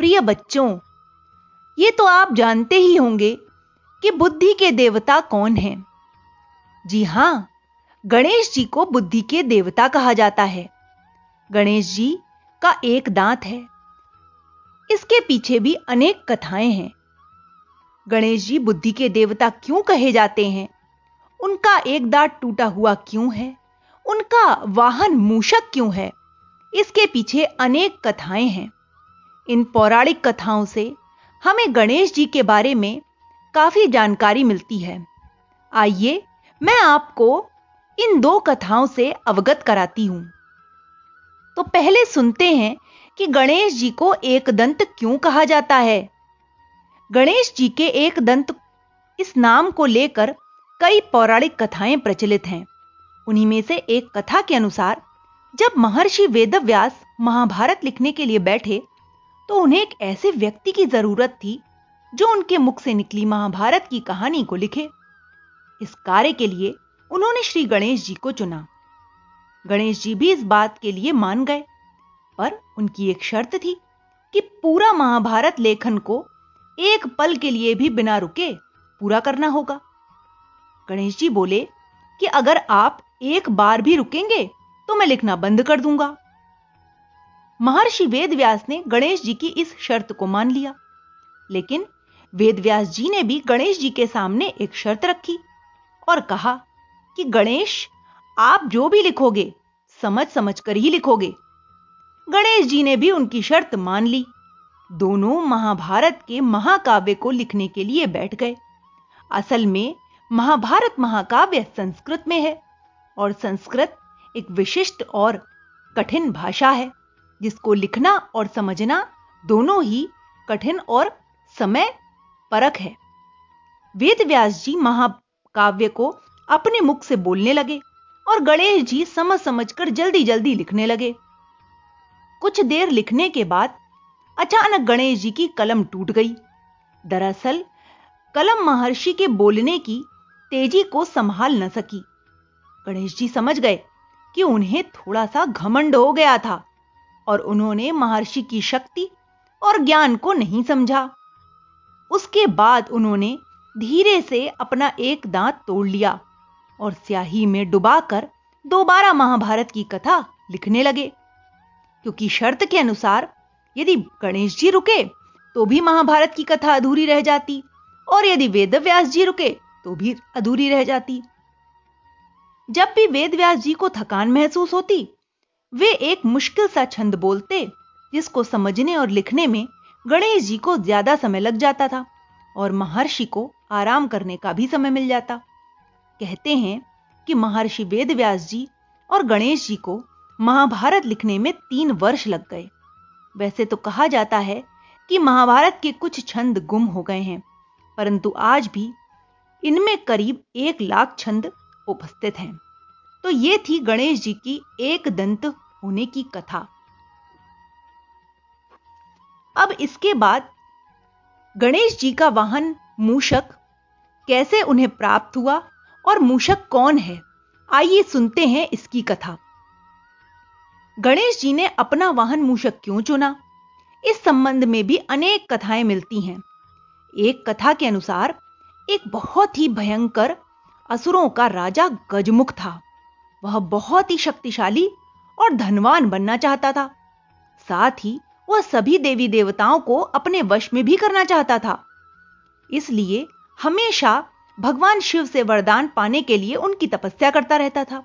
प्रिय बच्चों, ये तो आप जानते ही होंगे कि बुद्धि के देवता कौन हैं। जी हाँ, गणेश जी को बुद्धि के देवता कहा जाता है। गणेश जी का एक दांत है। इसके पीछे भी अनेक कथाएँ हैं। गणेश जी बुद्धि के देवता क्यों कहे जाते हैं? उनका एक दांत टूटा हुआ क्यों है? उनका वाहन मूषक क्यों है? इसके पीछे अनेक कथाएँ हैं। इन पौराणिक कथाओं से हमें गणेश जी के बारे में काफ़ी जानकारी मिलती है। आइए मैं आपको इन दो कथाओं से अवगत कराती हूँ। तो पहले सुनते हैं कि गणेश जी को एक दंत क्यों कहा जाता है। गणेश जी के एक दंत इस नाम को लेकर कई पौराणिक कथाएँ प्रचलित हैं। उन्हीं में से एक कथा के अनुसार जब महर्षि वेदव्यास महाभारत लिखने के लिए बैठे तो उन्हें एक ऐसे व्यक्ति की ज़रूरत थी, जो उनके मुख से निकली महाभारत की कहानी को लिखे। इस कार्य के लिए उन्होंने श्री गणेश जी को चुना। गणेश जी भी इस बात के लिए मान गए, पर उनकी एक शर्त थी कि पूरा महाभारत लेखन को एक पल के लिए भी बिना रुके पूरा करना होगा। गणेश जी बोले कि अगर आप एक बार भी रुकेंगे तो मैं लिखना बंद कर दूँगा। महर्षि वेदव्यास ने गणेश जी की इस शर्त को मान लिया। लेकिन वेदव्यास जी ने भी गणेश जी के सामने एक शर्त रखी और कहा कि गणेश, आप जो भी लिखोगे समझ समझ कर ही लिखोगे। गणेश जी ने भी उनकी शर्त मान ली। दोनों महाभारत के महाकाव्य को लिखने के लिए बैठ गए। असल में महाभारत महाकाव्य संस्कृत में है और संस्कृत एक विशिष्ट और कठिन भाषा है। जिसको लिखना और समझना दोनों ही कठिन और समय परक है। वेद व्यास जी महाकाव्य को अपने मुख से बोलने लगे और गणेश जी समझ समझ कर जल्दी जल्दी लिखने लगे। कुछ देर लिखने के बाद अचानक गणेश जी की कलम टूट गई। दरअसल कलम महर्षि के बोलने की तेज़ी को संभाल न सकी। गणेश जी समझ गए कि उन्हें थोड़ा सा घमंड हो गया था। और उन्होंने महर्षि की शक्ति और ज्ञान को नहीं समझा। उसके बाद उन्होंने धीरे से अपना एक दांत तोड़ लिया और स्याही में डुबाकर दोबारा महाभारत की कथा लिखने लगे। क्योंकि शर्त के अनुसार यदि गणेश जी रुके तो भी महाभारत की कथा अधूरी रह जाती, और यदि वेदव्यास जी रुके तो भी अधूरी रह जाती। जब भी वेदव्यास जी को थकान महसूस होती वे एक मुश्किल सा छंद बोलते, जिसको समझने और लिखने में गणेश जी को ज़्यादा समय लग जाता था और महर्षि को आराम करने का भी समय मिल जाता। कहते हैं कि महर्षि वेदव्यास जी और गणेश जी को महाभारत लिखने में तीन वर्ष लग गए। वैसे तो कहा जाता है कि महाभारत के कुछ छंद गुम हो गए हैं, परंतु आज भी इनमें करीब एक लाख छंद उपस्थित हैं। तो ये थी गणेश जी की एक दंत होने की कथा। अब इसके बाद गणेश जी का वाहन मूषक कैसे उन्हें प्राप्त हुआ और मूषक कौन है? आइए सुनते हैं इसकी कथा। गणेश जी ने अपना वाहन मूषक क्यों चुना? इस संबंध में भी अनेक कथाएँ मिलती हैं। एक कथा के अनुसार एक बहुत ही भयंकर असुरों का राजा गजमुख था। वह बहुत ही शक्तिशाली और धनवान बनना चाहता था। साथ ही वह सभी देवी देवताओं को अपने वश में भी करना चाहता था। इसलिए हमेशा भगवान शिव से वरदान पाने के लिए उनकी तपस्या करता रहता था।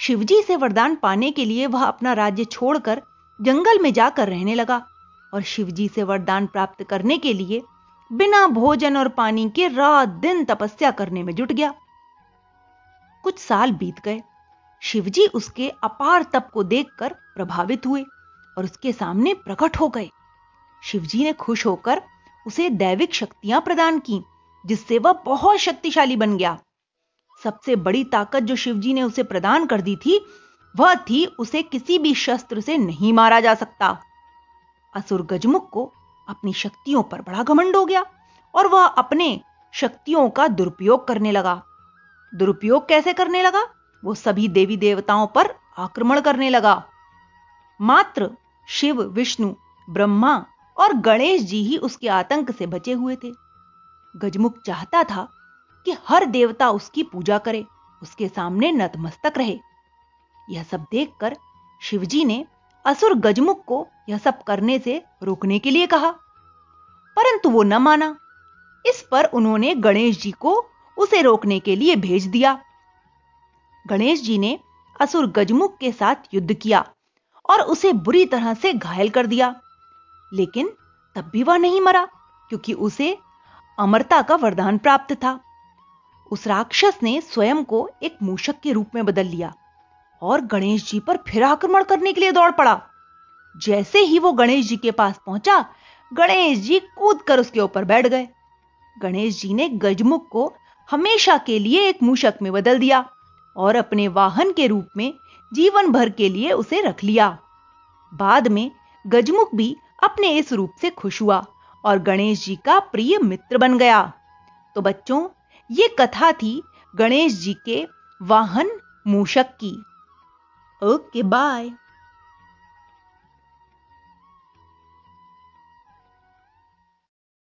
शिवजी से वरदान पाने के लिए वह अपना राज्य छोड़कर जंगल में जाकर रहने लगा और शिवजी से वरदान प्राप्त करने के लिए बिना भोजन और पानी के रात दिन तपस्या करने में जुट गया। कुछ साल बीत गए शिवजी उसके अपार तप को देखकर प्रभावित हुए और उसके सामने प्रकट हो गए। शिवजी ने खुश होकर उसे दैविक शक्तियाँ प्रदान की, जिससे वह बहुत शक्तिशाली बन गया। सबसे बड़ी ताकत जो शिवजी ने उसे प्रदान कर दी थी, वह थी उसे किसी भी शस्त्र से नहीं मारा जा सकता। असुर गजमुख को अपनी शक्तियों पर बड़ा घमंड हो गया और वह अपने शक्तियों का दुरुपयोग करने लगा। दुरुपयोग कैसे करने लगा? वो सभी देवी देवताओं पर आक्रमण करने लगा। मात्र शिव, विष्णु, ब्रह्मा और गणेश जी ही उसके आतंक से बचे हुए थे। गजमुख चाहता था कि हर देवता उसकी पूजा करे, उसके सामने नतमस्तक रहे। यह सब देखकर शिवजी ने असुर गजमुख को यह सब करने से रोकने के लिए कहा। परंतु वो न माना। इस पर उन्होंने गणेश जी को उसे रोकने के लिए भेज दिया। गणेश जी ने असुर गजमुख के साथ युद्ध किया और उसे बुरी तरह से घायल कर दिया। लेकिन तब भी वह नहीं मरा, क्योंकि उसे अमरता का वरदान प्राप्त था। उस राक्षस ने स्वयं को एक मूषक के रूप में बदल लिया और गणेश जी पर फिर आक्रमण करने के लिए दौड़ पड़ा। जैसे ही वो गणेश जी के पास पहुँचा, गणेश जी कूद कर उसके ऊपर बैठ गए। गणेश जी ने गजमुख को हमेशा के लिए एक मूषक में बदल दिया। और अपने वाहन के रूप में जीवन भर के लिए उसे रख लिया। बाद में गजमुख भी अपने इस रूप से खुश हुआ और गणेश जी का प्रिय मित्र बन गया। तो बच्चों, ये कथा थी गणेश जी के वाहन मूषक की। Okay, bye.